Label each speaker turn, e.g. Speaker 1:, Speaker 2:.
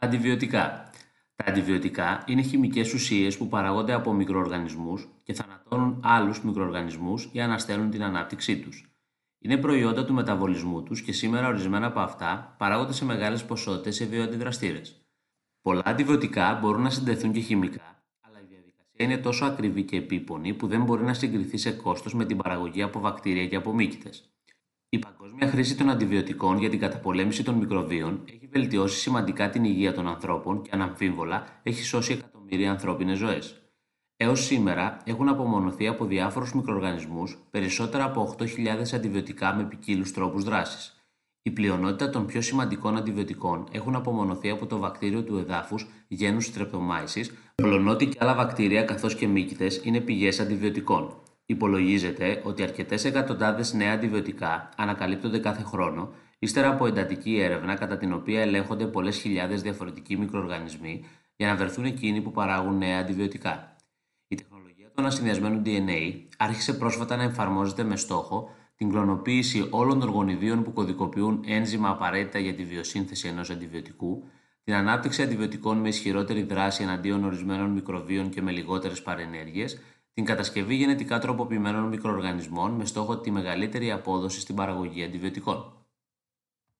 Speaker 1: Αντιβιωτικά. Τα αντιβιωτικά είναι χημικές ουσίες που παράγονται από μικροοργανισμούς και θανατώνουν άλλους μικροοργανισμούς ή αναστέλνουν την ανάπτυξή τους. Είναι προϊόντα του μεταβολισμού τους και σήμερα ορισμένα από αυτά παράγονται σε μεγάλες ποσότητες σε βιοαντιδραστήρες. Πολλά αντιβιωτικά μπορούν να συντεθούν και χημικά, αλλά η διαδικασία είναι τόσο ακριβή και επίπονη που δεν μπορεί να συγκριθεί σε κόστος με την παραγωγή από βακτήρια και από μύκητες. Η παγκόσμια χρήση των αντιβιωτικών για την καταπολέμηση των μικροβίων έχει βελτιώσει σημαντικά την υγεία των ανθρώπων και αναμφίβολα έχει σώσει εκατομμύρια ανθρώπινες ζωές. Έως σήμερα έχουν απομονωθεί από διάφορους μικροοργανισμούς περισσότερα από 8.000 αντιβιωτικά με ποικίλους τρόπους δράσης. Η πλειονότητα των πιο σημαντικών αντιβιωτικών έχουν απομονωθεί από το βακτήριο του εδάφους γένους Streptomyces, ολονότι και άλλα βακτήρια καθώς και μύκητες είναι πηγές αντιβιωτικών. Υπολογίζεται ότι αρκετές εκατοντάδες νέα αντιβιωτικά ανακαλύπτονται κάθε χρόνο, ύστερα από εντατική έρευνα κατά την οποία ελέγχονται πολλές χιλιάδες διαφορετικοί μικροοργανισμοί για να βρεθούν εκείνοι που παράγουν νέα αντιβιωτικά. Η τεχνολογία του ανασυνδυασμένου DNA άρχισε πρόσφατα να εφαρμόζεται με στόχο την κλωνοποίηση όλων των γονιδίων που κωδικοποιούν ένζημα απαραίτητα για τη βιοσύνθεση ενός αντιβιωτικού, την ανάπτυξη αντιβιωτικών με ισχυρότερη δράση εναντίον ορισμένων μικροβίων και με λιγότερες παρενέργειες την κατασκευή γενετικά τροποποιημένων μικροοργανισμών με στόχο τη μεγαλύτερη απόδοση στην παραγωγή αντιβιωτικών.